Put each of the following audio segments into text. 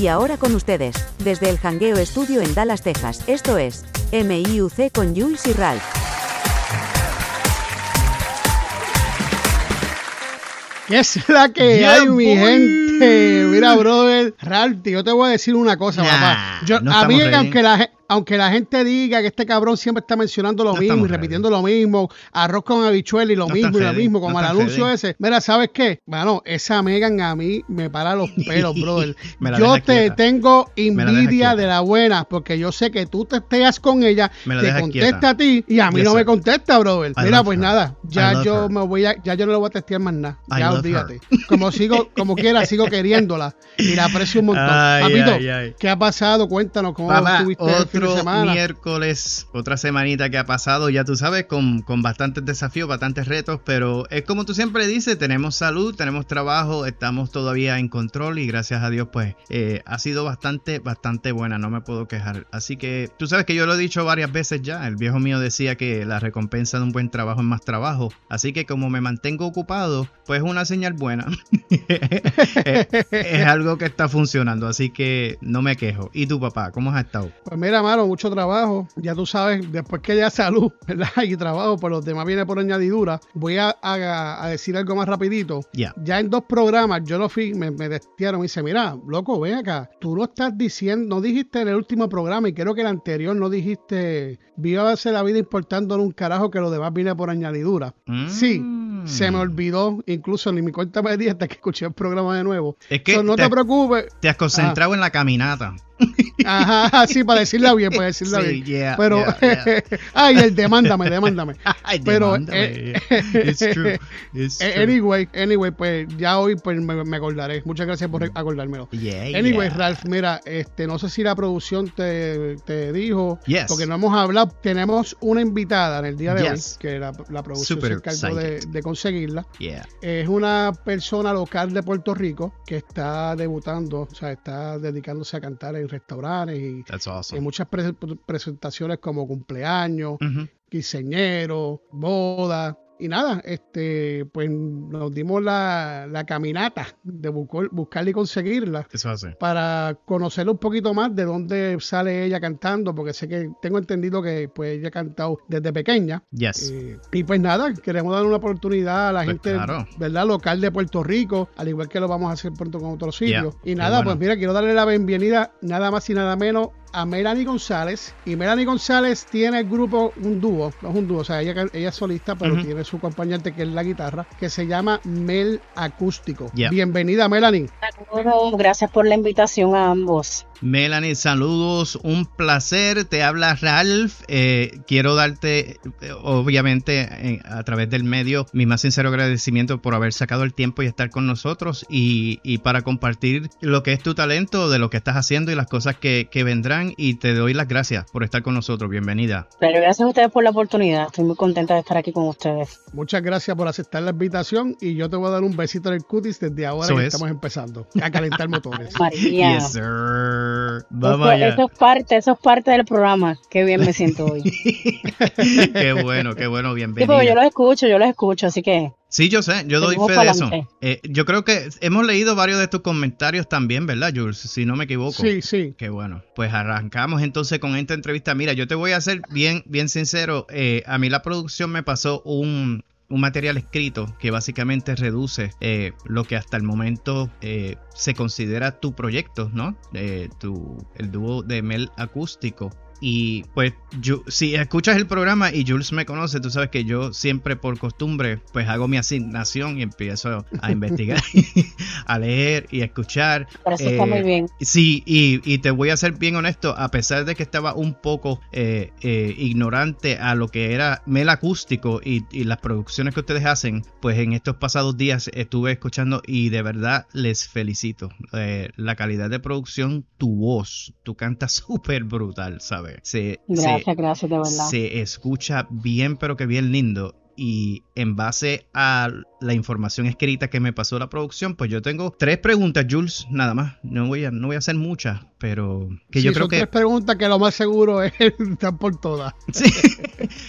Y ahora con ustedes, desde el Hangueo Estudio en Dallas, Texas, esto es MIUC con Jules y Ralph. ¿Qué es la que Yeah, hay, mi gente? Mira, brother, Ralph, yo te voy a decir una cosa, Nah, papá. Yo, no a mí, ready. aunque la, aunque la gente diga que este cabrón siempre está mencionando lo No mismo y repitiendo lo mismo, arroz con habichuela y lo No mismo y lo ready, mismo, como el anuncio ready. ese. Mira, ¿sabes qué? Bueno, esa Megan a mí me para los pelos, brother. Me la yo te quieta. tengo envidia de la buena, porque yo sé que tú te esteas con ella, Me te contesta quieta. a ti y a mí Yes, no me contesta, brother. I Mira, pues her. nada, ya yo her. me voy a, ya yo no le voy a testear más nada. Ya olvídate. Como sigo, como quiera, sigo queriéndola y la aprecio un montón. Papito. ¿qué ha pasado? Cuéntanos cómo Papá, estuviste el fin de otro semana. miércoles, otra semanita que ha pasado, ya tú sabes, con, con bastantes desafíos, bastantes retos, pero es como tú siempre dices, tenemos salud, tenemos trabajo, estamos todavía en control y gracias a Dios, pues eh, ha sido bastante, bastante buena, no me puedo quejar. Así que tú sabes que yo lo he dicho varias veces ya, el viejo mío decía que la recompensa de un buen trabajo es más trabajo, así que como me mantengo ocupado, pues es una señal buena. es, es algo que está funcionando, así que no me quejo. ¿Y papá, cómo has estado? Pues mira, mano, mucho trabajo. Ya tú sabes, después que haya salud, ¿verdad? Y trabajo, pues los demás viene por añadidura. Voy a, a- a decir algo más rapidito. Ya. Ya en dos programas yo lo fui, me, me testearon y dice, mira, loco, ven acá. Tú no estás diciendo, no dijiste en el último programa y creo que el anterior no dijiste, hacer la vida importándole un carajo que lo demás viene por añadidura. Sí, Mm. se me olvidó, incluso ni mi cuenta me di hasta que escuché el programa de nuevo. Es que So, no te, te preocupes. te has concentrado en la caminata. Ajá, sí, para decirla bien, para decirla Sí, bien. yeah, Pero, yeah, yeah. ay, el demándame, demándame. Ay, Pero, demándame. eh, It's true. It's Eh, true. Anyway, anyway, pues ya hoy pues me, me acordaré. Muchas gracias por acordármelo. Yeah, Anyway. Ralph, mira, este, no sé si la producción te, te dijo, Yes. porque no hemos hablado. Tenemos una invitada en el día de Yes. hoy, que la, la producción Super se encargó de, de conseguirla. Es una persona local de Puerto Rico que está debutando, o sea, está dedicándose a cantar en restaurantes y muchas pre- presentaciones como cumpleaños, Ujú. quinceñero, boda. Y nada, este, pues nos dimos la, la caminata de buscar, buscarla y conseguirla Eso hace. para conocer un poquito más de dónde sale ella cantando, porque sé que tengo entendido que pues ella ha cantado desde pequeña. Yes. Eh, y pues nada, queremos dar una oportunidad a la Pues gente claro. ¿verdad? local de Puerto Rico, al igual que lo vamos a hacer pronto con otros sitios. y nada, bueno. pues mira, quiero darle la bienvenida nada más y nada menos a Melanie González. Y Melanie González tiene el grupo, un dúo, no es un dúo, o sea, ella, ella es solista, pero tiene su acompañante que es la guitarra, que se llama Mel Acústico. Yeah. Bienvenida, Melanie. Saludos, gracias por la invitación a ambos. Melanie, saludos, un placer. Te habla Ralph. Eh, quiero darte, eh, obviamente, eh, a través del medio, mi más sincero agradecimiento por haber sacado el tiempo y estar con nosotros y, y para compartir lo que es tu talento, de lo que estás haciendo y las cosas que, que vendrán. Y te doy las gracias por estar con nosotros. Bienvenida. Pero gracias a ustedes por la oportunidad. Estoy muy contenta de estar aquí con ustedes. Muchas gracias por aceptar la invitación y yo te voy a dar un besito en el cutis desde ahora que es. estamos empezando a calentar motores. María. Yes, sir. Eso, Vamos allá. eso es parte, eso es parte del programa. Qué bien me siento hoy. sí, qué bueno, qué bueno, porque yo bienvenida. los escucho, yo los escucho, así que Sí, yo sé, yo doy fe de eso. Eh, yo creo que hemos leído varios de tus comentarios también, ¿verdad, Jules? Si no me equivoco. Sí, sí. Qué bueno. Pues arrancamos entonces con esta entrevista. Mira, yo te voy a ser bien, bien sincero. Eh, a mí la producción me pasó un, un material escrito que básicamente reduce eh, lo que hasta el momento eh, se considera tu proyecto, ¿no? Eh, tu, el dúo de Mel acústico. Y pues yo, si escuchas el programa y Jules me conoce, tú sabes que yo siempre por costumbre pues hago mi asignación y empiezo a investigar, a leer y a escuchar. por eso está Eh, muy bien. Sí, y, y te voy a ser bien honesto, a pesar de que estaba un poco eh, eh, ignorante a lo que era Mel Acústico y, y las producciones que ustedes hacen, pues en estos pasados días estuve escuchando y de verdad les felicito. Eh, la calidad de producción, tu voz, tú cantas súper brutal, ¿sabes? Se, Gracias, se- gracias, de verdad. se escucha bien, pero que bien lindo. Y en base a la información escrita que me pasó la producción, pues yo tengo tres preguntas, Jules, nada más. No voy a, no voy a hacer muchas. Pero que yo creo son que... tres preguntas que lo más seguro es estar por todas. Sí,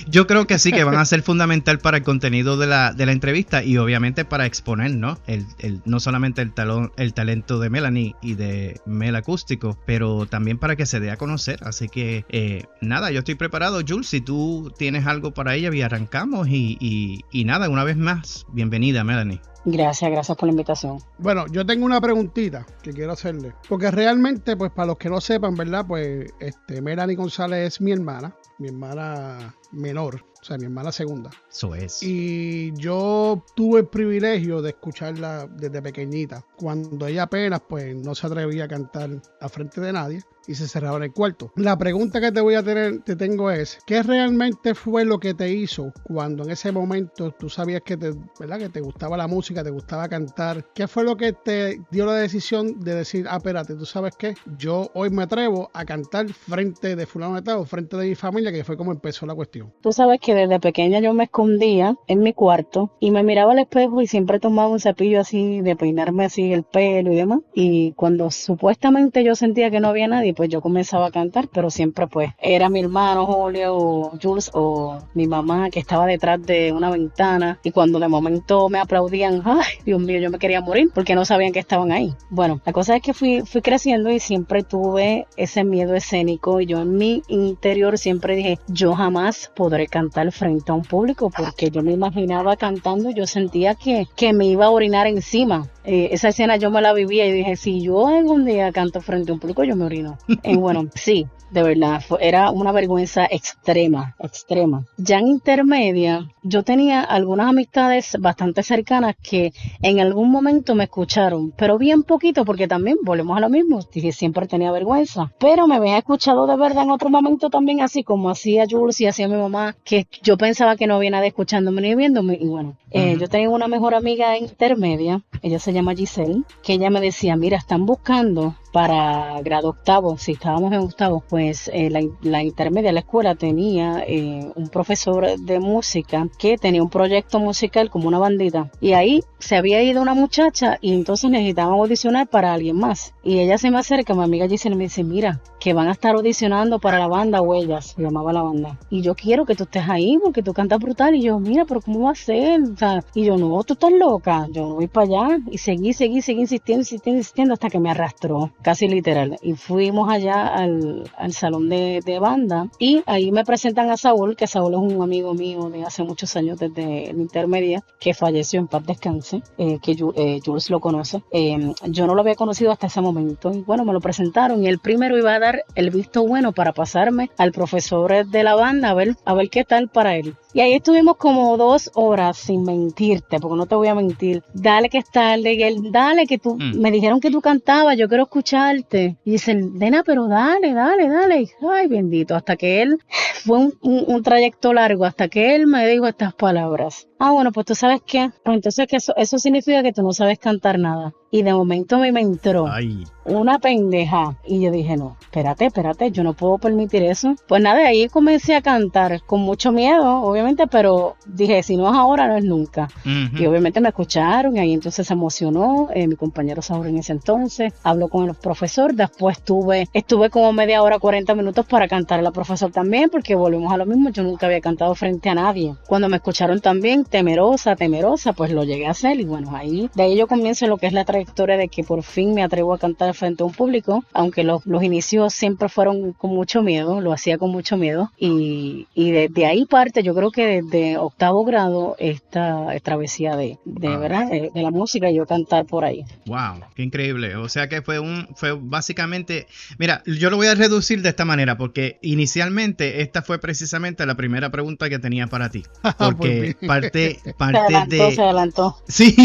yo creo que sí, que van a ser fundamental para el contenido de la, de la entrevista y obviamente para exponer, ¿no? El, el, no solamente el, talón, el talento de Melanie y de Mel Acústico, pero también para que se dé a conocer. Así que eh, nada, yo estoy preparado, Jules, si tú tienes algo para ella, y arrancamos y, y, y nada, una vez más, bienvenida, Melanie. Gracias, gracias por la invitación. Bueno, yo tengo una preguntita que quiero hacerle. Porque realmente, pues para los que no sepan, ¿verdad? Pues este, Melanie González es mi hermana, mi hermana menor, o sea, mi hermana segunda. Eso es. Y yo tuve el privilegio de escucharla desde pequeñita, cuando ella apenas, pues, no se atrevía a cantar a frente de nadie y se cerraba en el cuarto. La pregunta que te voy a tener, te tengo es, ¿qué realmente fue lo que te hizo cuando en ese momento tú sabías que te, ¿verdad? que te gustaba la música, te gustaba cantar? ¿Qué fue lo que te dio la decisión de decir, ah, espérate, tú sabes qué, yo hoy me atrevo a cantar frente de fulano de tal frente de mi familia, que fue como empezó la cuestión? Tú sabes que desde pequeña yo me escondía en mi cuarto y me miraba al espejo y siempre tomaba un cepillo así de peinarme así el pelo y demás. Y cuando supuestamente yo sentía que no había nadie, pues yo comenzaba a cantar, pero siempre pues era mi hermano Julio o Jules o mi mamá que estaba detrás de una ventana y cuando de momento me aplaudían, ay Dios mío, yo me quería morir porque no sabían que estaban ahí. Bueno, la cosa es que fui, fui creciendo y siempre tuve ese miedo escénico y yo en mi interior siempre dije, yo jamás podré cantar frente a un público porque yo me imaginaba cantando, yo sentía que, que me iba a orinar encima. Eh, esa escena yo me la vivía y dije, si yo algún día canto frente a un público, yo me orino. Y bueno, sí, de verdad, fue, era una vergüenza extrema, extrema. Ya en intermedia, yo tenía algunas amistades bastante cercanas que en algún momento me escucharon, pero bien poquito, porque también volvemos a lo mismo, siempre tenía vergüenza, pero me habían escuchado de verdad en otro momento también, así como hacía Jules y hacía mi mamá, que yo pensaba que no había nadie escuchándome ni viéndome, y bueno, eh, yo tenía una mejor amiga intermedia, ella se llama Giselle, que ella me decía, mira, están buscando para grado octavo, si estábamos en octavo, pues eh, la, la, intermedia, la escuela tenía eh, un profesor de música que tenía un proyecto musical como una bandita. Y ahí se había ido una muchacha y entonces necesitaban audicionar para alguien más. Y ella se me acerca, mi amiga Giselle me dice, mira, que van a estar audicionando para la banda Huellas, llamaba la banda. Y yo quiero que tú estés ahí porque tú cantas brutal y yo, mira, pero ¿cómo va a ser? O sea, y yo, no, tú estás loca, yo no voy para allá y seguí, seguí, seguí insistiendo, insistiendo, insistiendo hasta que me arrastró casi literal. Y fuimos allá al, al salón de, de, banda y ahí me presentan a Saúl, que Saúl es un amigo mío de hace muchos años desde el intermedia, que falleció en paz descanse, eh, que eh, Jules lo conoce. Eh, yo no lo había conocido hasta ese momento y bueno, me lo presentaron y el primero iba a dar el visto bueno para pasarme al profesor de la banda a ver, a ver qué tal para él. Y ahí estuvimos como dos horas sin mentirte, porque no te voy a mentir. Dale que es tarde, y él, dale que tú, mm. me dijeron que tú cantabas, yo quiero Y dicen, Nena, pero dale, dale, dale. Ay, bendito, hasta que él, fue un, trayecto largo, hasta que él me dijo estas palabras. Ah, bueno, pues tú sabes qué. Pues entonces que eso, eso significa que tú no sabes cantar nada. Y de momento me, me entró Ay. una pendeja. Y yo dije, no, espérate, espérate, yo no puedo permitir eso. Pues nada, ahí comencé a cantar con mucho miedo, obviamente, pero dije, si no es ahora, no es nunca. Uh -huh. Y obviamente me escucharon y ahí entonces se emocionó. Eh, mi compañero Saúl en ese entonces habló con el profesor. Después tuve, estuve como media hora, 40 minutos para cantar a la profesor también, porque volvimos a lo mismo. Yo nunca había cantado frente a nadie. Cuando me escucharon también, temerosa, temerosa, pues lo llegué a hacer. Y bueno, ahí, de ahí yo comienzo lo que es la trayectoria de que por fin me atrevo a cantar frente a un público, aunque los, los inicios siempre fueron con mucho miedo, lo hacía con mucho miedo. Y, y desde ahí parte, yo creo que desde octavo grado, esta travesía de, de Wow. verdad, de, de la música y yo cantar por ahí. Wow, qué increíble. O sea que fue un, fue básicamente, mira, yo lo voy a reducir de esta manera porque inicialmente esta fue precisamente la primera pregunta que tenía para ti. Porque Pues parte, Se parte adelantó, de, se adelantó. Sí,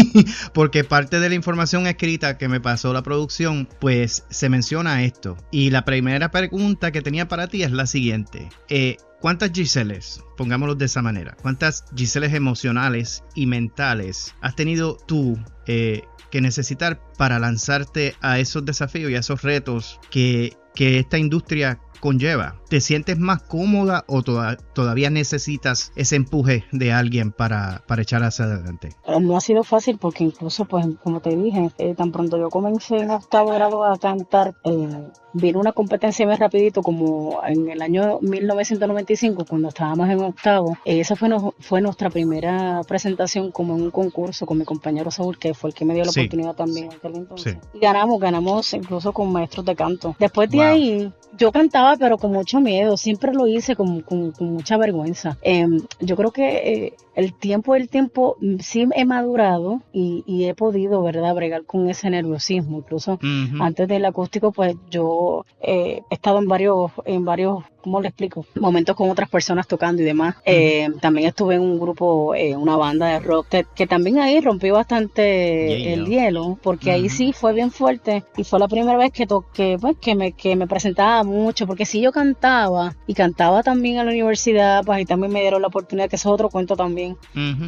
porque parte de la información escrita que me pasó la producción, pues se menciona esto. Y la primera pregunta que tenía para ti es la siguiente. Eh, ¿Cuántas Giseles, pongámoslo de esa manera, cuántas Giseles emocionales y mentales has tenido tú eh, que necesitar para lanzarte a esos desafíos y a esos retos que, que esta industria conlleva. ¿Te sientes más cómoda o todavía necesitas ese empuje de alguien para, para echar hacia adelante? Eh, no ha sido fácil porque incluso, pues, como te dije, eh, tan pronto yo comencé en octavo grado a cantar, eh, vino una competencia más rapidito como en el año 1995 cuando estábamos en octavo. esa fue, fue nuestra primera presentación como en un concurso con mi compañero Saúl, que fue el que me dio la oportunidad también en aquel entonces. Y ganamos, ganamos incluso con maestros de canto. Después de ahí, yo cantaba, pero con mucho miedo, siempre lo hice con, con, mucha vergüenza. Em, yo creo que eh, el tiempo del tiempo mm, sí he madurado y, y, he podido, ¿verdad?, bregar con ese nerviosismo. Incluso antes del acústico, pues yo eh, he estado en varios, en varios ¿cómo le explico? Momentos con otras personas tocando y demás. Eh, también estuve en un grupo, eh, una banda de rock, que, también ahí rompió bastante el hielo, porque ahí sí fue bien fuerte y fue la primera vez que toqué, pues que me, que me presentaba mucho, porque si yo cantaba y cantaba también en la universidad, pues ahí también me dieron la oportunidad, que eso es otro cuento también.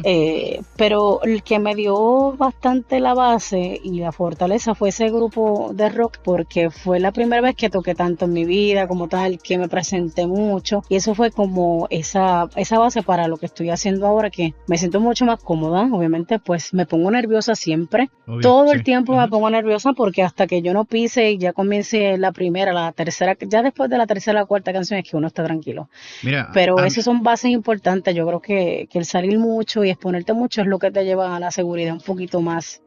Eh, pero el que me dio bastante la base y la fortaleza fue ese grupo de rock, porque fue la primera vez que toqué tanto en mi vida como tal, que me presenté mucho y eso fue como esa, esa base para lo que estoy haciendo ahora que me siento mucho más cómoda. Obviamente pues me pongo nerviosa siempre. Todo el tiempo me pongo nerviosa porque hasta que yo no pise y ya comience la primera, la tercera, ya después de la tercera o cuarta canción es que uno está tranquilo. Mira, Pero esas son bases importantes. Yo creo que, que, el salir mucho y exponerte mucho es lo que te lleva a la seguridad un poquito más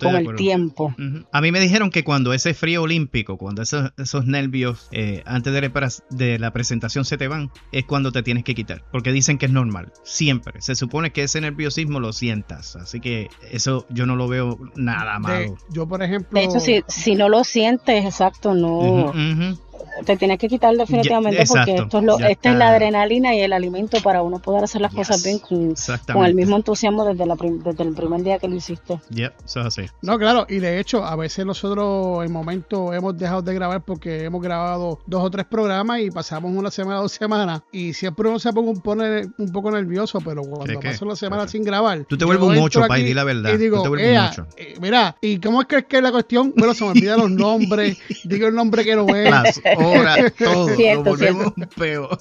con el tiempo. A mí me dijeron que cuando ese frío olímpico, cuando esos, esos nervios eh, antes de de la presentación se te van, es cuando te tienes que quitar. Porque dicen que es normal. Siempre. Se supone que ese nerviosismo lo sientas. Así que eso yo no lo veo nada malo. yo, por ejemplo. De hecho, si, si no lo sientes, exacto, no te tienes que quitar definitivamente porque esto es lo, esta es la adrenalina y el alimento para uno poder hacer las cosas bien con, con, el mismo entusiasmo desde, la desde el primer día que lo hiciste. eso es así. No, claro, y de hecho a veces nosotros en momento hemos dejado de grabar porque hemos grabado dos o tres programas y pasamos una semana, dos semanas y siempre uno se pone un, pone un poco nervioso, pero cuando pasa una semana sin grabar. Tú te vuelves un mucho, Pai, di la verdad. Y digo, eh, mira, ¿y cómo es que es que la cuestión? Bueno, se me olvidan los nombres, digo el nombre que no es. Ahora todo, lo volvemos peor.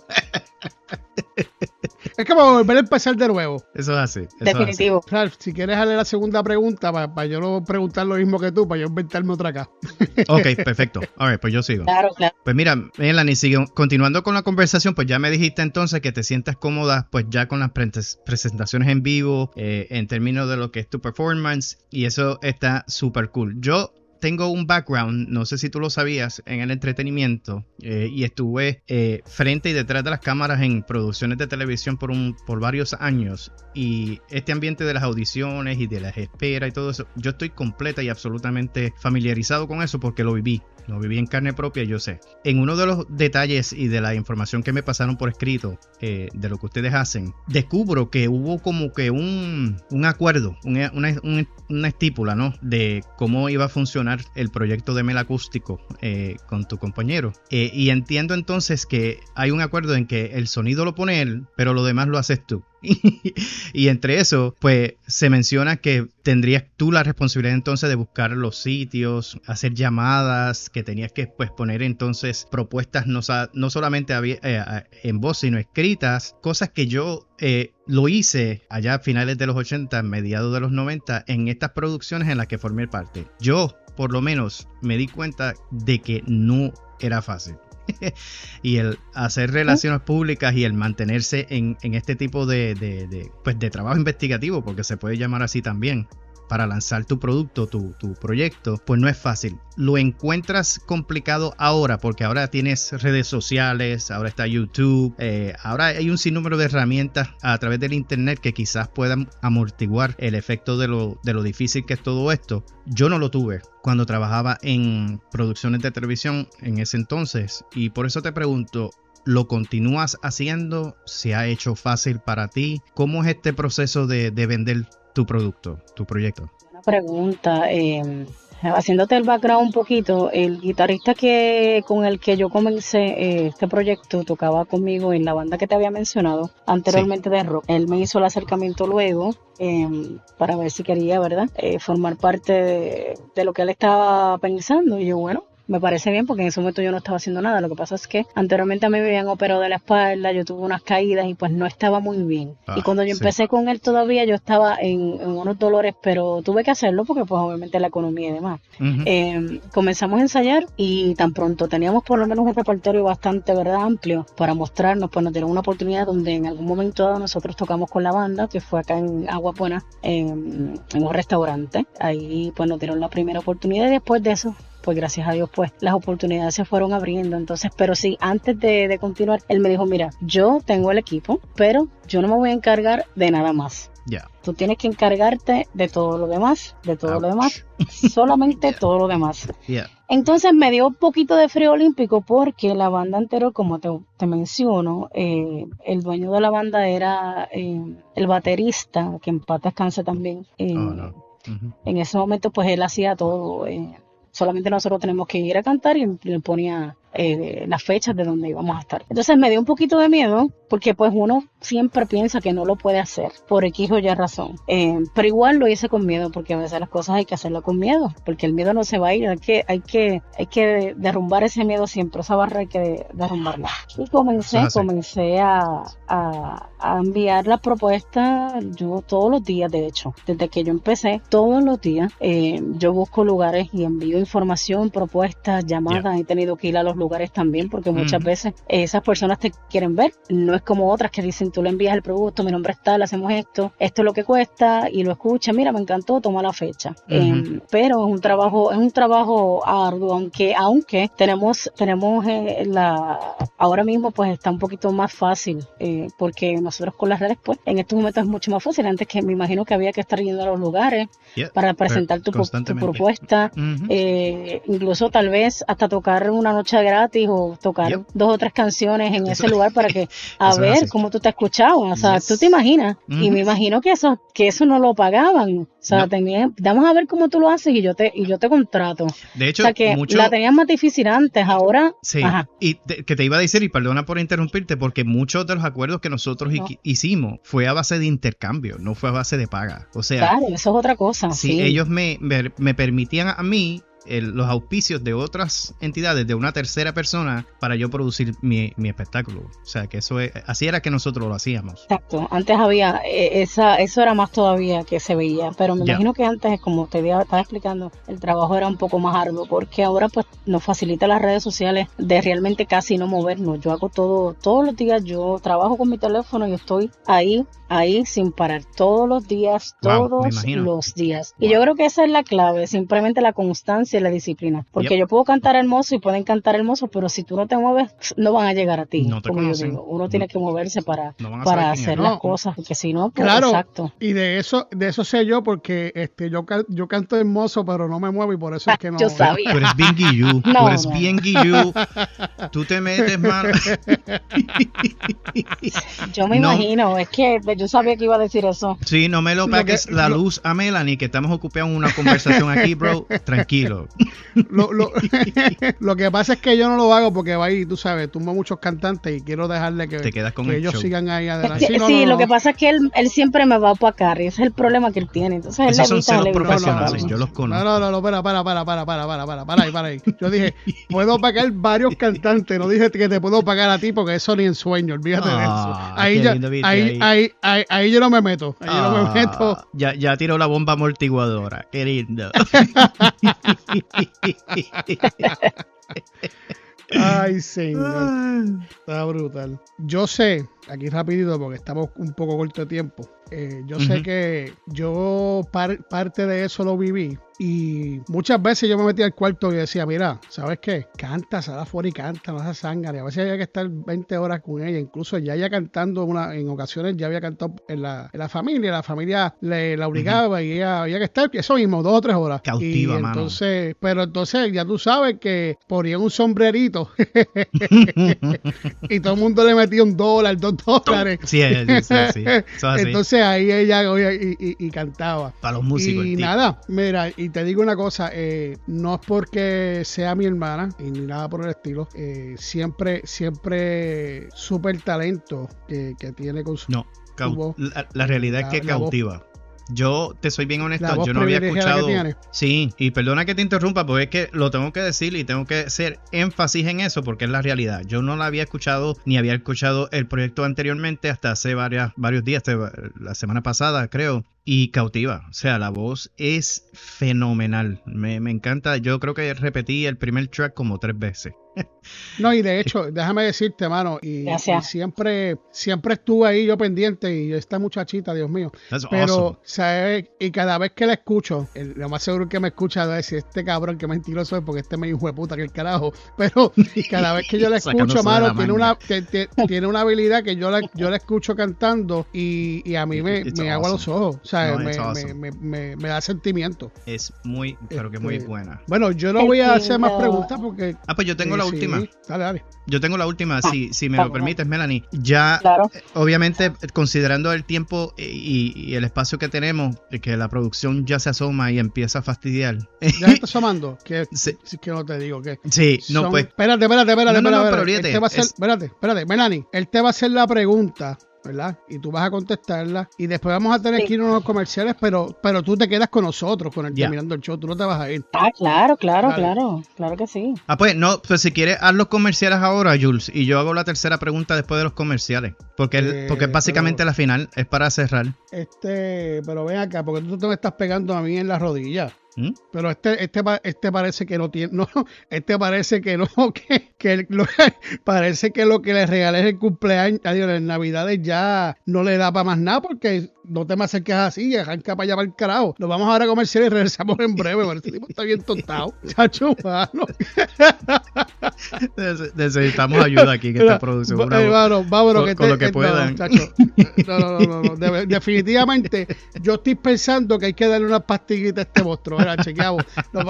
Es como volver a empezar de nuevo. Eso es así. Definitivo. si quieres darle la segunda pregunta, para, yo no preguntar lo mismo que tú, para yo inventarme otra acá. ok, perfecto. A ver, pues yo sigo. Claro, claro. Pues mira, Melanie, sigue, continuando con la conversación, pues ya me dijiste entonces que te sientas cómoda, pues ya con las presentaciones en vivo, eh, en términos de lo que es tu performance, y eso está súper cool. Yo tengo un background, no sé si tú lo sabías, en el entretenimiento eh, y estuve eh, frente y detrás de las cámaras en producciones de televisión por, un, por varios años y este ambiente de las audiciones y de las esperas y todo eso, yo estoy completa y absolutamente familiarizado con eso porque lo viví lo viví en carne propia, yo sé. En uno de los detalles y de la información que me pasaron por escrito eh, de lo que ustedes hacen, descubro que hubo como que un, acuerdo, una, una, estípula, ¿no? De cómo iba a funcionar el proyecto de Mel Acústico eh, con tu compañero. Eh, y entiendo entonces que hay un acuerdo en que el sonido lo pone él, pero lo demás lo haces tú. y entre eso, pues se menciona que tendrías tú la responsabilidad entonces de buscar los sitios, hacer llamadas, que tenías que pues poner entonces propuestas no, no solamente eh, en voz, sino escritas, cosas que yo eh, lo hice allá a finales de los 80, mediados de los 90, en estas producciones en las que formé parte. Yo, por lo menos, me di cuenta de que no era fácil. y el hacer relaciones públicas y el mantenerse en, este tipo de, pues de trabajo investigativo, porque se puede llamar así también, para lanzar tu producto, tu, proyecto, pues no es fácil. Lo encuentras complicado ahora porque ahora tienes redes sociales, ahora está YouTube, eh, ahora hay un sinnúmero de herramientas a través del Internet que quizás puedan amortiguar el efecto de lo, de lo difícil que es todo esto. Yo no lo tuve cuando trabajaba en producciones de televisión en ese entonces y por eso te pregunto, ¿Lo continúas haciendo? ¿Se ha hecho fácil para ti? ¿Cómo es este proceso de, de vender tu producto, tu proyecto? Una pregunta. Eh, haciéndote el background un poquito, el guitarrista que con el que yo comencé eh, este proyecto tocaba conmigo en la banda que te había mencionado anteriormente de rock. Él me hizo el acercamiento luego em, para ver si quería, ¿verdad? Eh, formar parte de, de, lo que él estaba pensando. Y yo, bueno, me parece bien porque en ese momento yo no estaba haciendo nada. Lo que pasa es que anteriormente a mí me habían operado de la espalda, yo tuve unas caídas y pues no estaba muy bien. y Ah, cuando yo sí. empecé con él todavía yo estaba en, en unos dolores, pero tuve que hacerlo porque pues obviamente la economía y demás. Eh, comenzamos a ensayar y tan pronto teníamos por lo menos un repertorio bastante verdad amplio para mostrarnos, pues nos dieron una oportunidad donde en algún momento dado nosotros tocamos con la banda, que fue acá en Agua Buena, en, en un restaurante. Ahí pues nos dieron la primera oportunidad y después de eso pues gracias a Dios, pues las oportunidades se fueron abriendo. Entonces, pero sí, antes de, de continuar, él me dijo, mira, yo tengo el equipo, pero yo no me voy a encargar de nada más. Ya. Tú tienes que encargarte de todo lo demás, de todo lo demás, solamente todo lo demás. Ya. Entonces me dio un poquito de frío olímpico porque la banda anterior, como te, te menciono, eh, el dueño de la banda era eh, el baterista, que en paz descanse también. Eh, Oh, no. En ese momento pues él hacía todo. Solamente nosotros tenemos que ir a cantar y le ponía eh, las fechas de donde íbamos a estar. Entonces me dio un poquito de miedo porque pues uno siempre piensa que no lo puede hacer por X o Y razón. Eh, pero igual lo hice con miedo porque a veces las cosas hay que hacerlas con miedo porque el miedo no se va a ir. Hay que, hay que, hay que derrumbar ese miedo siempre. Esa barra hay que derrumbarla. Y comencé, comencé a, a, a enviar la propuesta yo todos los días, de hecho. Desde que yo empecé, todos los días eh, yo busco lugares y envío información, propuestas, llamadas. He tenido que ir a los lugares también porque muchas veces esas personas te quieren ver. No es como otras que dicen, tú le envías el producto, mi nombre es tal, hacemos esto, esto es lo que cuesta y lo escucha, mira, me encantó, toma la fecha. Eh, pero es un trabajo, es un trabajo arduo, aunque, aunque tenemos, tenemos eh, la, ahora mismo pues está un poquito más fácil, eh, porque nosotros con las redes pues en estos momentos es mucho más fácil. Antes que me imagino que había que estar yendo a los lugares para presentar tu, tu propuesta. Eh, incluso tal vez hasta tocar una noche gratis o tocar Yep. dos o tres canciones en ese lugar para que a ver cómo tú te escuchabas. O sea, Yes. tú te imaginas. Y me imagino que eso, que eso no lo pagaban. O sea, No. tenían, vamos a ver cómo tú lo haces y yo te, y yo te contrato. De hecho, o sea que mucho... la tenían más difícil antes, ahora. Sí, Ajá. y te- que te iba a decir, y perdona por interrumpirte, porque muchos de los acuerdos que nosotros No. hi- hicimos fue a base de intercambio, no fue a base de paga. O sea, Claro, eso es otra cosa. si sí. ellos me, me, me permitían a mí el- los auspicios de otras entidades, de una tercera persona, para yo producir mi, mi espectáculo. O sea, que eso es, así era que nosotros lo hacíamos. Exacto, antes había, eh, esa, eso era más todavía que se veía, pero me imagino que antes, como te estaba explicando, el trabajo era un poco más arduo, porque ahora pues nos facilita las redes sociales de realmente casi no movernos. Yo hago todo, todos los días, yo trabajo con mi teléfono y estoy ahí, ahí sin parar, todos los días, Wow, todos imagino. los días. Y Wow. yo creo que esa es la clave, simplemente la constancia y la disciplina, porque Yep. yo puedo cantar hermoso y pueden cantar hermoso, pero si tú no te mueves, no van a llegar a ti. No te como yo digo. Uno tiene que moverse para No para hacer las No. cosas, porque si no, pues, Claro. exacto. Y de eso, de eso sé yo porque este yo yo canto hermoso, pero no me muevo y por eso es que no. Yo sabía. Tú eres bien guillú, tú No, eres no. bien guillú, tú te metes mano. Yo me No. imagino, es que yo sabía que iba a decir eso. Sí, no me lo Lo pagues que- la lo- luz a Melanie, que estamos ocupados en una conversación aquí, bro. Tranquilo. Lo, lo- lo que pasa es que yo no lo hago porque va ahí, tú sabes, tumbo muchos cantantes y quiero dejarle que, Te quedas con que el ellos show. sigan ahí Es adelante. que- Sí, no, sí, no, lo no. que pasa es que él, él siempre me va a opacar y ese es el problema que él tiene. Entonces él Esos son celos profesionales, yo los No, conozco. no, no, no, para, para, para, para, para, para, para, para ahí, para ahí. Yo dije, puedo pagar varios cantantes, no dije que te puedo pagar a ti porque eso ni en sueño, olvídate de eso. Ah, Ahí, ya, ahí, ahí. ahí, ahí, ahí yo no me meto, ahí yo no me Ah, meto. Ya, ya tiró la bomba amortiguadora. Qué lindo. Ay, señor, está brutal. Yo sé, aquí rapidito porque estamos un poco corto de tiempo, eh, yo sé que yo par- parte de eso lo viví y muchas veces yo me metía al cuarto y decía, mira, ¿sabes qué? Canta, sal afuera y canta, no seas sangre. A veces había que estar 20 horas con ella, incluso ya ella cantando una, en ocasiones ya había cantado en la, en la familia, la familia le, la obligaba y ella había que estar, eso mismo, dos o tres horas. Cautiva, y mano. entonces, pero entonces ya tú sabes que ponía un sombrerito y todo el mundo le metía un dólar, dos dólares. Sí, sí, sí. Entonces ahí ella y, y- y cantaba. Para los músicos. y nada, mira, y te digo una cosa, eh, no es porque sea mi hermana y ni nada por el estilo, eh, siempre, siempre súper talento que, que tiene con su No, voz. la, la realidad es que voz. cautiva. Yo te soy bien honesto, yo no había escuchado. Sí, y perdona que te interrumpa, porque es que lo tengo que decir y tengo que hacer énfasis en eso porque es la realidad. Yo no la había escuchado ni había escuchado el proyecto anteriormente hasta hace varias, varios días, hasta la semana pasada creo, y cautiva. O sea, la voz es fenomenal. Me, me encanta. Yo creo que repetí el primer track como tres veces. No, y de hecho, déjame decirte, mano, y, y siempre, siempre estuve ahí yo pendiente, y esta muchachita, Dios mío. That's Pero, awesome. ¿sabes? Y cada vez que la escucho, el- lo más seguro que me escucha a decir, este cabrón que mentiroso es porque este me hijo de puta que el carajo. Pero cada vez que yo la escucho, mano, la tiene una, te- te- tiene una habilidad que yo la, yo la escucho cantando y, y a mí me, It's me agua los ojos. O sea, No, me, it's me- awesome. me- me- me da sentimiento. Es muy, pero que muy Este, buena. Bueno, yo no voy a hacer más preguntas porque... Ah, pues yo tengo eh, la sí, última. Dale, dale. Yo tengo la última, si, si me Ah, lo permites, Melanie. Ya, Claro. obviamente, considerando el tiempo y, y el espacio que tenemos, eh, que la producción ya se asoma y empieza a fastidiar. Ya se está asomando. Que, Sí. que no te digo que. Sí, no, pues, Espérate, espérate, espérate. No, no, no, espérate, pero espérate. olvídate, Él te va a hacer, es- espérate, espérate, Melanie. Él te va a hacer la pregunta, ¿verdad? Y tú vas a contestarla. Y después vamos a tener Sí. que ir a unos comerciales, pero, pero tú te quedas con nosotros, con el Ya. terminando el show. Tú no te vas a ir. Ah, claro, claro, claro. Claro que sí. Ah, pues no, pues si quieres, haz los comerciales ahora, Jules, y yo hago la tercera pregunta después de los comerciales. Porque, el- Eh, porque es básicamente pero- la final, es para cerrar. Este, pero ven acá, porque tú te me estás pegando a mí en la rodilla. ¿Mm? Pero este, este, este parece que no tiene, no, este parece que no, que, que parece que lo que le regalé en el cumpleaños, en Navidades ya no le da para más nada porque no te me acerques así arranca para allá para el carajo. Nos vamos ahora a comercial y regresamos en breve, este tipo está bien tontado. Chacho, mano. Neces- Necesitamos ayuda aquí en esta producción. Hermano, vámonos, con- que lo que eh, no, puedan. No, no, no, no, no. De- definitivamente, yo estoy pensando que hay que darle unas pastillitas a este monstruo. Chequeamos. Nos,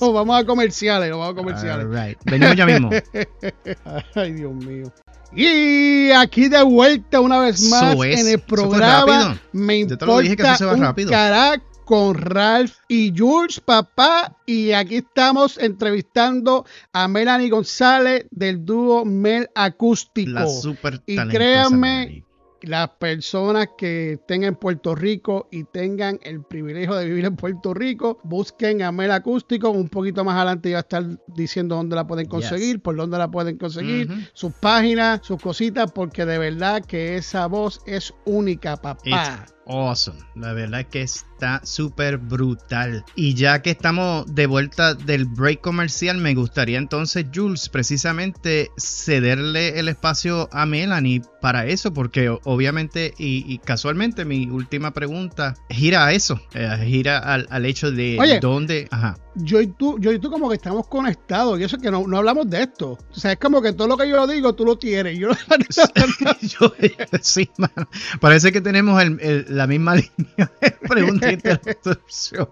vamos a comerciales, nos vamos a comerciales. Venimos ya mismo. Ay, Dios mío. Y aquí de vuelta una vez más en el programa. Me Yo te lo dije que importa eso se va un rápido. carajo con Ralph y Jules, papá. Y aquí estamos entrevistando a Melanie González del dúo Mel Acústico. La super Y créanme, Melanie. las personas que estén en Puerto Rico y tengan el privilegio de vivir en Puerto Rico, busquen a Mel Acústico. Un poquito más adelante ya a estar diciendo dónde la pueden conseguir, por dónde la pueden conseguir, sus páginas, sus cositas, porque de verdad que esa voz es única, papá. It's awesome. La verdad es que está súper brutal. Y ya que estamos de vuelta del break comercial, me gustaría entonces, Jules, precisamente cederle el espacio a Melanie para eso, porque obviamente y, y casualmente mi última pregunta gira a eso, eh, gira al, al hecho de Oye. dónde... Ajá. Yo y tú, yo y tú como que estamos conectados, y eso es que no, no hablamos de esto. O sea, es como que todo lo que yo digo, tú lo tienes. Yo Yo- sí, mano. Parece que tenemos el- el- la misma línea de pregunta y interrupción.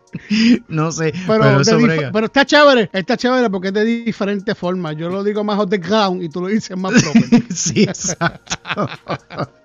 No sé, pero, eso está chévere, está chévere porque es de diferentes formas. Yo lo digo más on the ground y tú lo dices más proper. Sí, exacto.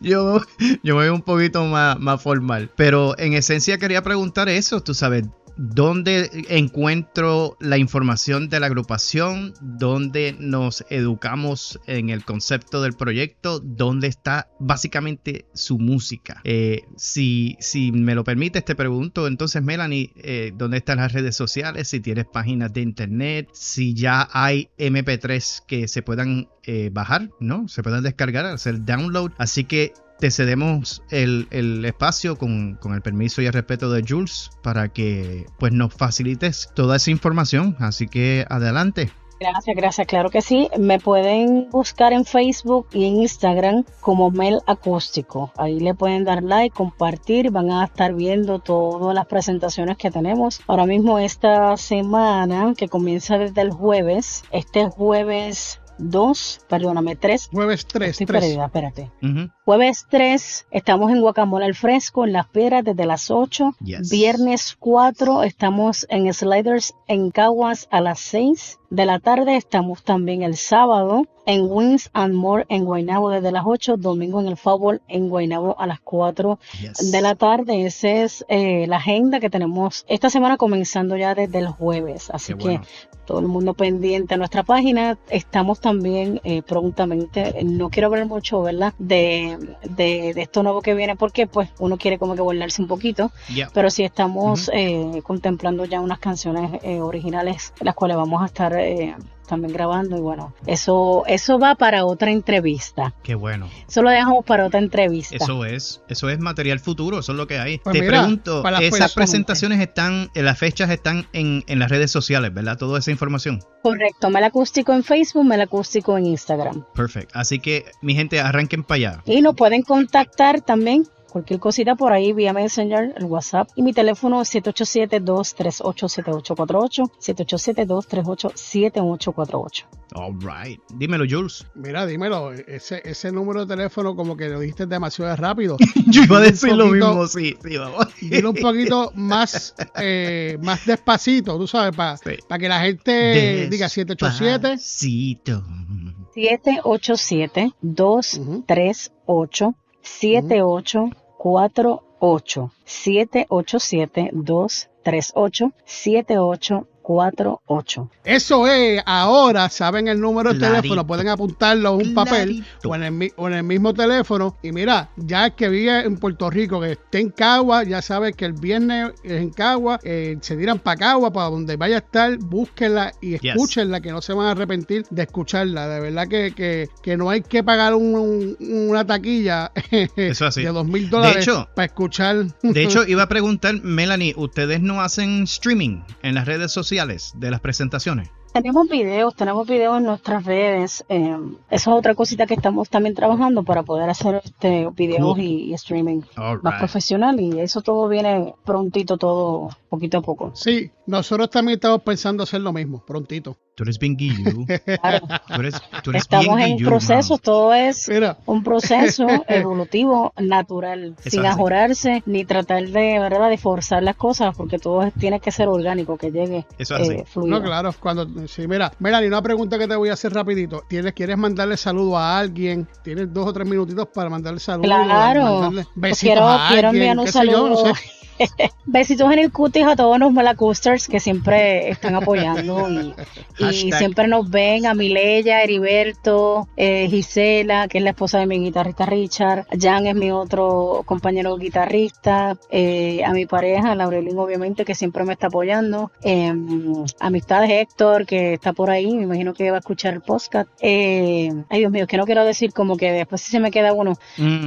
Yo, yo me veo un poquito más, más formal. Pero en esencia quería preguntar eso, tú sabes. ¿Dónde encuentro la información de la agrupación? ¿Dónde nos educamos en el concepto del proyecto? ¿Dónde está básicamente su música? Eh, si, si me lo permites, te pregunto entonces, Melanie, eh, ¿dónde están las redes sociales? Si tienes páginas de internet, si ya hay MP3 que se puedan eh, bajar, ¿no? Se puedan descargar, hacer download. Así que te cedemos el, el espacio con, con el permiso y el respeto de Jules para que pues nos facilites toda esa información. Así que adelante. Gracias, gracias, claro que sí. Me pueden buscar en Facebook y en Instagram como Mel Acústico. Ahí le pueden dar like, compartir, van a estar viendo todas las presentaciones que tenemos. Ahora mismo esta semana, que comienza desde el jueves, este jueves 2, perdóname, 3. Jueves 3, Estoy 3. perdida, espérate. Jueves 3 estamos en Guacamole al Fresco, en Las Piedras, desde las 8. Yes. Viernes 4 estamos en Sliders en Caguas a las 6. De la tarde. Estamos también el sábado en Wins and More en Guaynabo desde las 8, domingo en el Fútbol en Guaynabo a las 4 Yes. de la tarde. Esa es eh, la agenda que tenemos esta semana comenzando ya desde el jueves. Así que todo el mundo pendiente a nuestra página. Estamos también eh, prontamente, no quiero hablar mucho, ¿verdad? De, de, de esto nuevo que viene porque pues uno quiere como que guardarse un poquito, pero sí estamos eh, contemplando ya unas canciones eh, originales, las cuales vamos a estar eh, también grabando y bueno, eso, eso va para otra entrevista. Qué bueno. Eso lo dejamos para otra entrevista. Eso es, eso es material futuro, eso es lo que hay. Pues Te mira, pregunto, esas presentaciones están, eh, las fechas están en, en las redes sociales, ¿verdad? Toda esa información. Correcto, Melacústico en Facebook, Melacústico en Instagram. Perfecto. Así que, mi gente, arranquen para allá. Y nos pueden contactar también. Cualquier cosita por ahí vía Messenger, el WhatsApp. Y mi teléfono es 787-238-7848. 787-238-7848. All right. Dímelo, Jules. Mira, dímelo, ese, ese número de teléfono como que lo dijiste demasiado rápido. Yo iba a decir lo poquito- mismo, sí, sí, vamos. Dilo un poquito más, eh, más despacito, tú sabes, para Sí. que la gente diga 787. Despacito. 787-238-7848. 787-238-7848. Eso es, ahora saben el número de Clarito. teléfono, pueden apuntarlo en un papel o en, el, mi- o en el mismo teléfono. Y mira, ya el que vive en Puerto Rico, que esté en Cagua, ya sabe que el viernes es en Cagua, eh, se tiran para Cagua, para donde vaya a estar, búsquenla y Yes. escúchenla, que no se van a arrepentir de escucharla. De verdad que, que, que no hay que pagar un- un- una taquilla Eso así. de dos mil dólares hecho- para escuchar. De hecho, iba a preguntar, Melanie, ¿ustedes no hacen streaming en las redes sociales de las presentaciones? Tenemos videos, tenemos videos en nuestras redes. eh, eso es otra cosita que estamos también trabajando para poder hacer este videos Cool. y, y streaming All más right. profesional y eso todo viene prontito, todo poquito a poco. Sí, nosotros también estamos pensando hacer lo mismo, prontito. Tú eres bien guillu. Claro. Tú eres, tú eres Estamos bien en guillu, proceso, todo es Mira, un proceso evolutivo natural, sin ajorarse ni tratar de, ¿verdad? de forzar las cosas, porque todo es- tiene que ser orgánico, que llegue Eso eh, fluido. No, claro, cuando sí, mira, mira, y una pregunta que te voy a hacer rapidito. ¿Tienes, ¿Quieres mandarle saludo a alguien? ¿Tienes dos o tres minutitos para mandarle saludos? Claro. Pues besitos quiero, a quiero enviar un yo, saludo. no sé. Besitos en el cutis a todos los Malacusters que siempre están apoyando y, siempre nos ven a Mileya, Heriberto, eh, Gisela, que es la esposa de mi guitarrista Richard, Jan es mi otro compañero guitarrista, eh, a mi pareja, Laurelín obviamente, que siempre me está apoyando, eh, amistades Héctor, que está por ahí, me imagino que va a escuchar el podcast. Eh, ay Dios mío, que no quiero decir como que después si se me queda uno,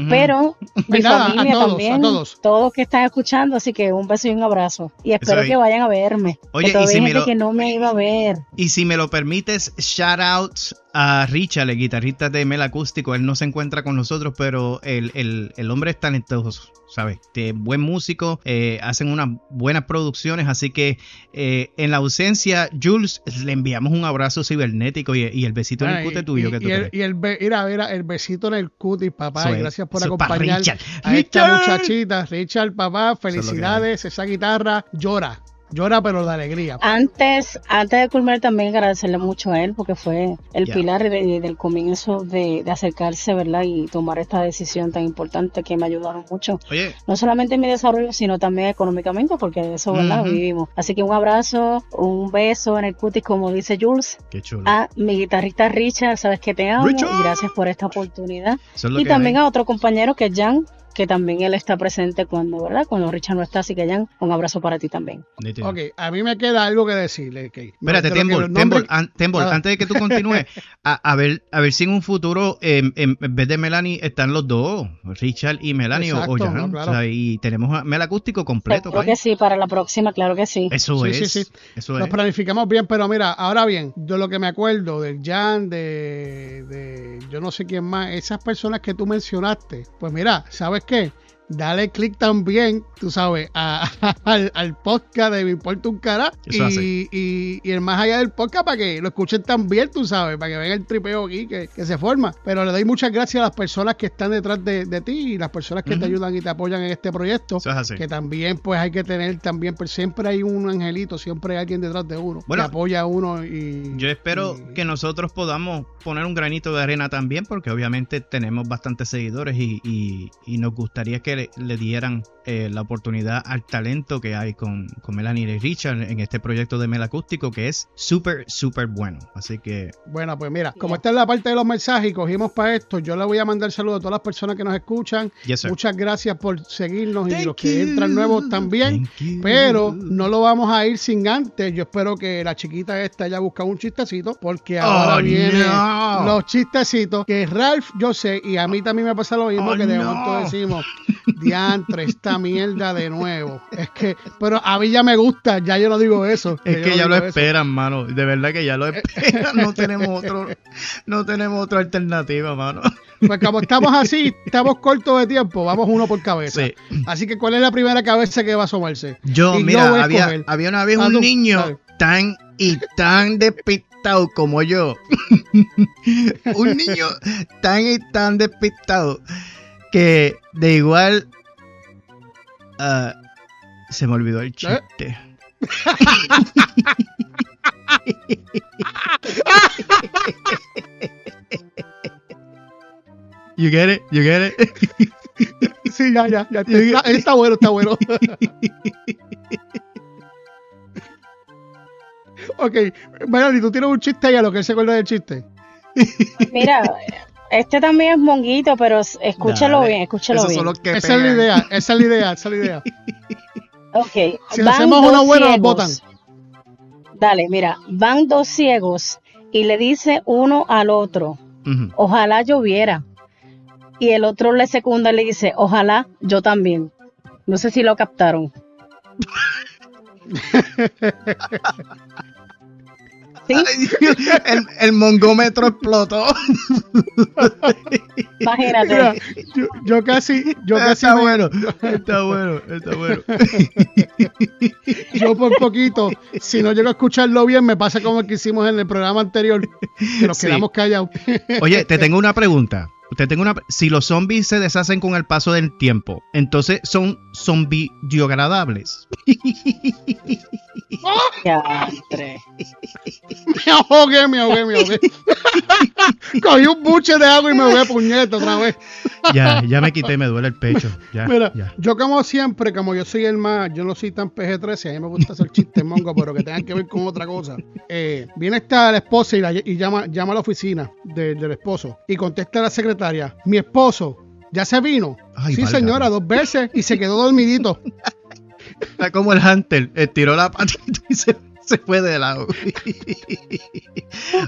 pero mi Nada, a familia todos, también, a todos. todos que están escuchando, así que un beso y un abrazo. Y espero que vayan a verme. Oye, que y todavía si hay me gente lo- que no me iba a ver. Y si me lo permites, shout out a Richard, el guitarrista de Mel Acústico. Él no se encuentra con nosotros, pero el, el- el hombre es talentoso, ¿sabes? De buen músico, eh, hacen unas buenas producciones. Así que eh, en la ausencia, Jules, le enviamos un abrazo cibernético y, y el besito en el Ay, cute tuyo y, que tú y el, y el be- mira, mira, el besito en el cutis, papá. Y gracias por acompañar Richard. a esta ¡Richard! muchachita. Richard, papá, felicidades. Esa guitarra llora. Llora, pero de alegría. Antes, antes de culminar también agradecerle mucho a él porque fue el pilar de- del comienzo de, de acercarse, ¿verdad? Y tomar esta decisión tan importante que me ayudaron mucho. Oye, No solamente en mi desarrollo, sino también económicamente, porque de eso, ¿verdad? Vivimos. Así que un abrazo, un beso en el cutis, como dice Jules, qué chulo. a mi guitarrista Richard, sabes que te amo Richard. y gracias por esta oportunidad. Es Y también hay. a otro compañero que es Jan, que también él está presente cuando, ¿verdad? Cuando Richard no está, así que Jan, un abrazo para ti también. Ok, a mí me queda algo que decirle. ok. Espérate, Tembol, los Tembol, nombres- an- Tembol, Nada. antes de que tú continúes, a, a ver, a ver si en un futuro, em, em, en vez de Melanie, están los dos, Richard y Melanie o- o, Jan, no, claro. o sea, y tenemos a Mel acústico completo. Pa' que sí, para la próxima, claro que sí. Eso Sí, es, sí, sí. eso Nos es. planificamos bien, pero mira, ahora bien, de lo que me acuerdo del Jan, de, de yo no sé quién más, esas personas que tú mencionaste, pues mira, ¿sabes qué? Dale click también, tú sabes, a- al, al podcast de Me Importa un Cara y, y, y el más allá del podcast para que lo escuchen también, tú sabes, para que vean el tripeo aquí que, que se forma. Pero le doy muchas gracias a las personas que están detrás de, de ti y las personas que te ayudan y te apoyan en este proyecto. Eso es así. Que también pues hay que tener también, pero siempre hay un angelito, siempre hay alguien detrás de uno Bueno, que apoya a uno y... Yo espero y- que nosotros podamos poner un granito de arena también, porque obviamente tenemos bastantes seguidores y nos gustaría que le, le dieran eh, la oportunidad al talento que hay con, con Melanie y Richard en este proyecto de Melacústico, que es súper, súper bueno. Así que, Bueno, pues mira, como esta es la parte de los mensajes y cogimos para esto, yo le voy a mandar saludos a todas las personas que nos escuchan. yes. Muchas gracias por seguirnos y Thank los que you. entran nuevos también. Pero no lo vamos a ir sin antes. Yo espero que la chiquita esta haya buscado un chistecito, porque ahora Oh, vienen no. los chistecitos que Ralph, yo sé, y a mí también me pasa lo mismo, Oh, que de no. momento decimos, diantre, esta mierda de nuevo. Es que, pero a mí ya me gusta, ya yo no digo eso. Es que no ya lo eso. esperan, mano. De verdad que ya lo esperan. No tenemos otro, no tenemos otra alternativa, mano. Pues como estamos así, estamos cortos de tiempo, vamos uno por cabeza. Sí. Así que, ¿cuál es la primera cabeza que va a asomarse? Yo, Y mira, había, había una vez un niño tan y tan despistado como yo. un niño tan y tan despistado que de igual ah, se me olvidó el chiste. You get it? You get it? Sí, ya, ya, ya. Está, está bueno, está bueno. ok, Melanie, tú tienes un chiste ahí a lo que él se acuerda del chiste. Mira, este también es monguito, pero escúchalo Dale. bien, escúchalo Esos bien. son los que Esa es la idea, esa es la idea, esa es la idea. Ok. Si le van hacemos una buena, ciegos. botan. Dale, mira, van dos ciegos y le dice uno al otro, ojalá lloviera. Y el otro le secunda y le dice, ojalá yo también. No sé si lo captaron. ¿Sí? El, el mongómetro explotó. Imagínate. Mira, yo, yo casi, yo casi, está me- bueno, está bueno, está bueno. yo por poquito, si no llego a escucharlo bien, me pasa como el que hicimos en el programa anterior, que nos Sí. quedamos callados. Oye, te tengo una pregunta. Te tengo una. Si los zombies se deshacen con el paso del tiempo, entonces son zombies biodegradables. Me ahogué, me ahogué, me ahogué. Cogí un buche de agua y me ahogué puñeta otra vez. Ya, ya me quité, me duele el pecho. Ya, Mira, ya. yo como siempre, como yo soy el más, yo no soy tan PG-13, a mí me gusta hacer chistes mongo, pero que tengan que ver con otra cosa. Eh, viene esta la esposa y, la- y llama, llama a la oficina de- del esposo y contesta a la secretaria, mi esposo, ¿ya se vino? Ay, sí, válgame. señora, dos veces y se quedó dormidito. Está como el Hunter, estiró la patita y se, se fue de lado.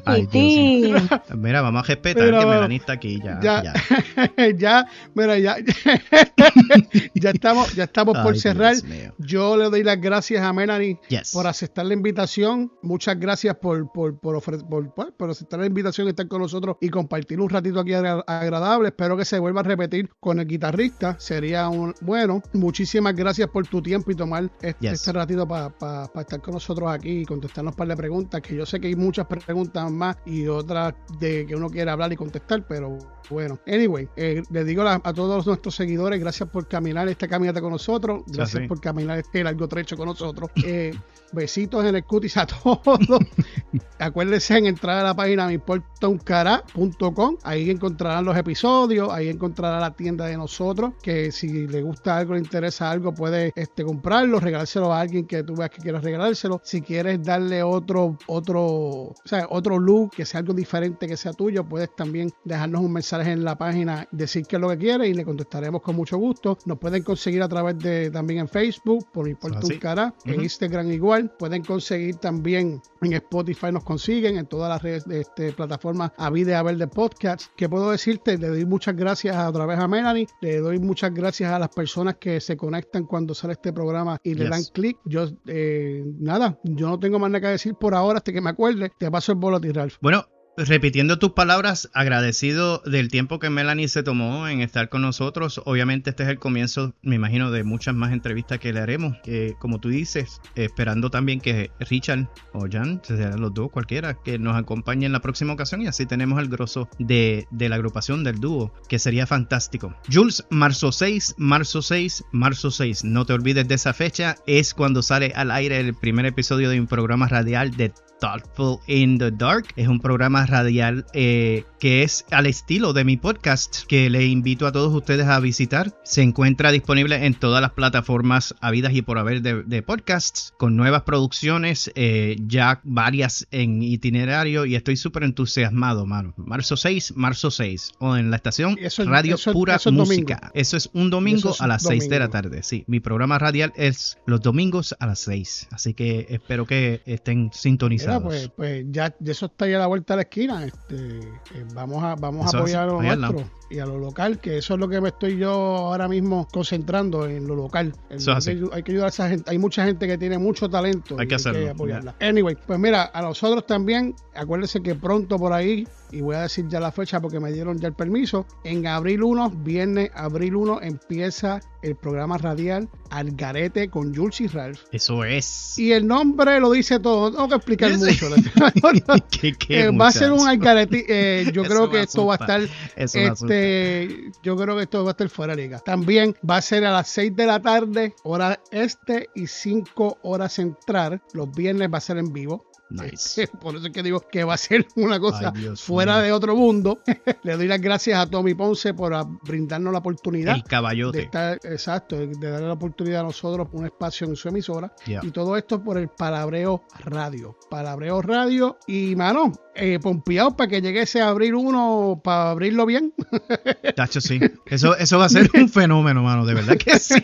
Ay, Dios. Mira, vamos a respetar Mira, que Melanie está aquí ya. ya, ya. ya, mira, ya, ya estamos, ya estamos por cerrar. Yo le doy las gracias a Melanie Yes. por aceptar la invitación. Muchas gracias por, por, por, ofre- por, por aceptar la invitación, estar con nosotros y compartir un ratito aquí agra- agradable. Espero que se vuelva a repetir con el guitarrista. Sería un bueno. Muchísimas gracias por tu tiempo y tomar este, Yes. este ratito para estar con nosotros aquí y contestarnos un par de preguntas. Que yo sé que hay muchas preguntas más y otras de que uno quiere hablar y contestar, pero bueno. Anyway, eh, le digo a, a todos nuestros seguidores, gracias por caminar esta caminata con nosotros. Gracias sí. por caminar este largo trecho con nosotros. Eh, besitos en el cutis a todos. Acuérdense en entrar a la página meimportauncara.com. Ahí encontrarán los episodios, ahí encontrará la tienda de nosotros. Que si le gusta algo, le interesa algo, puede este, comprarlo, regalárselo a alguien que tú veas que quieras regalárselo. Si quieres darle otro, otro, o sea, otro look, que sea algo diferente que sea tuyo, puedes también dejarnos un mensaje en la página, decir qué es lo que quieres y le contestaremos con mucho gusto. Nos pueden conseguir a través de también en Facebook, por Así. un cara, en. Instagram igual. Pueden conseguir también en Spotify, nos consiguen en todas las redes de este, plataformas a vida a ver de podcast. ¿Qué puedo decirte? Le doy muchas gracias a otra vez a Melanie, le doy muchas gracias a las personas que se conectan cuando sale este programa y le Yes. dan clic. Yo, eh, nada, yo no tengo más nada que decir por ahora hasta que me acuerde. Te paso el ti, Ralph. Bueno, repitiendo tus palabras, agradecido del tiempo que Melanie se tomó en estar con nosotros. Obviamente este es el comienzo, me imagino, de muchas más entrevistas que le haremos. Como tú dices, esperando también que Richard o Jan, los dos, cualquiera, que nos acompañen en la próxima ocasión y así tenemos el grosso de, de la agrupación del dúo, que sería fantástico. Jules, marzo 6, marzo 6, marzo 6. No te olvides de esa fecha, es cuando sale al aire el primer episodio de un programa radial de Thoughtful in the Dark. Es un programa radial eh, que es al estilo de mi podcast que le invito a todos ustedes a visitar. Se encuentra disponible en todas las plataformas habidas y por haber de, podcasts con nuevas producciones, eh, ya varias en itinerario y estoy súper entusiasmado, mano. Marzo 6, marzo 6 o en la estación Radio Pura Música. Eso es un domingo a las 6 de la tarde. Sí, mi programa radial es los domingos a las 6. Así que espero que estén sintonizados pues, pues ya eso está ya a la vuelta de la esquina. Este, eh, vamos a, vamos a apoyar a lo nuestro y a lo local, que eso es lo que me estoy yo ahora mismo concentrando en lo local. hay, que, ayudar a esa gente. Hay mucha gente que tiene mucho talento. Hay que hacerlo. apoyarla. Anyway, pues mira, a nosotros también, acuérdense que pronto por ahí, y voy a decir ya la fecha porque me dieron ya el permiso, en abril 1, viernes abril 1, empieza el programa radial Algarete con Jules y Ralph. Eso es. Y el nombre lo dice todo, tengo que mucho. Eh, va a ser un Algarete. Eh, yo creo que esto va a estar. Este, yo creo que esto va a estar fuera de liga. También va a ser a las 6 de la tarde, hora este y 5 horas central. Los viernes va a ser en vivo. Nice. Por eso es que digo que va a ser una cosa fuera de otro mundo. Le doy las gracias a Tommy Ponce por brindarnos la oportunidad. El caballote. De estar, exacto, de darle la oportunidad a nosotros un espacio en su emisora. Y todo esto por el Palabreo Radio. Palabreo Radio. Y, mano, eh, pompeado para que llegue ese abril uno, para abrirlo bien. Tacho, sí. Eso, eso va a ser un fenómeno, mano. De verdad que sí,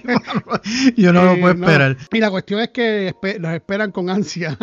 Yo no lo puedo eh, esperar. Y la cuestión es que nos esperan con ansia.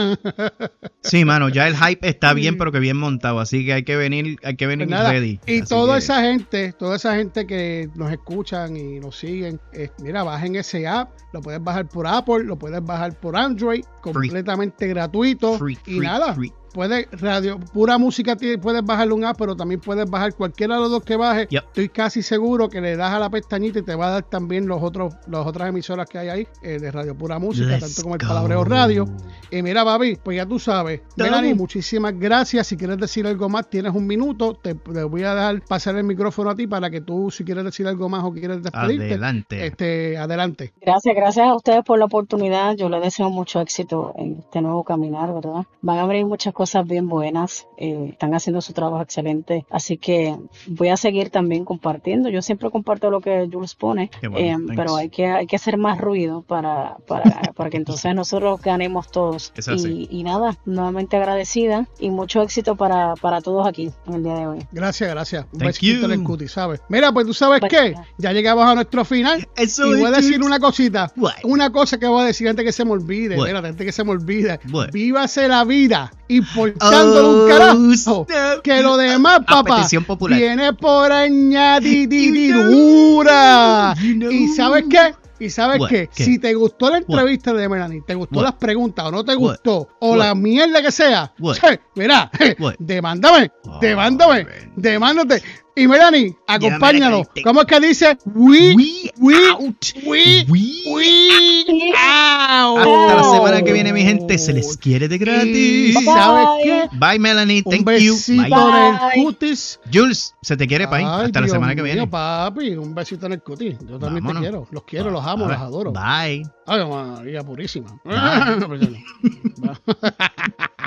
Sí, mano, ya el hype está bien, pero que bien montado, así que hay que venir, hay que venir pues ready. Y toda esa gente, toda esa gente que nos escuchan y nos siguen, eh, mira, bajen ese app, lo puedes bajar por Apple, lo puedes bajar por Android, completamente gratuito y nada puedes radio pura música puedes bajar un app pero también puedes bajar cualquiera de los dos que baje. Estoy casi seguro que le das a la pestañita y te va a dar también los otros las otras emisoras que hay ahí eh, de radio pura música tanto como el palabreo radio. Y mira babi pues ya tú sabes. Melanie muchísimas gracias. Si quieres decir algo más tienes un minuto. Te, voy a dar pasar el micrófono a ti para que tú si quieres decir algo más o quieres despedirte adelante. este adelante. Gracias gracias a ustedes por la oportunidad. Yo les deseo mucho éxito en este nuevo caminar verdad van a abrir muchas cosas bien buenas, eh, están haciendo su trabajo excelente, así que voy a seguir también compartiendo. Yo siempre comparto lo que Jules pone, eh, pero hay que, hay que hacer más ruido para, para, que entonces nosotros ganemos todos. Y, nada, nuevamente agradecida y mucho éxito para, para todos aquí en el día de hoy. Gracias, gracias. Un besito en el cuti, ¿sabes? Mira, pues tú sabes pues, qué, ya llegamos a nuestro final y voy a decir una cosita, una cosa que voy a decir antes que se me olvide, antes que se me olvide. Vívase la vida importándole un oh, carajo. Que lo demás, papá, viene por añadidura. ¿Y sabes qué? ¿Y sabes qué? Si te gustó la entrevista de Melanie, te gustó las preguntas o no te gustó, o la mierda que sea, mira, demándame, demándame, demándate. Y Melanie, acompáñanos. ¿Cómo es que dice? We, we, out. We, we, out. Hasta la semana que viene, mi gente. Se les quiere de gratis. Bye. ¿Sabes qué? Bye, Melanie. Thank un you. Bye. en el cutis. Jules, se te quiere, Pai. Hasta la semana que viene. papi. Un besito en el cutis. Yo también te quiero. Los quiero, los amo, los adoro. Bye. Ay, María purísima.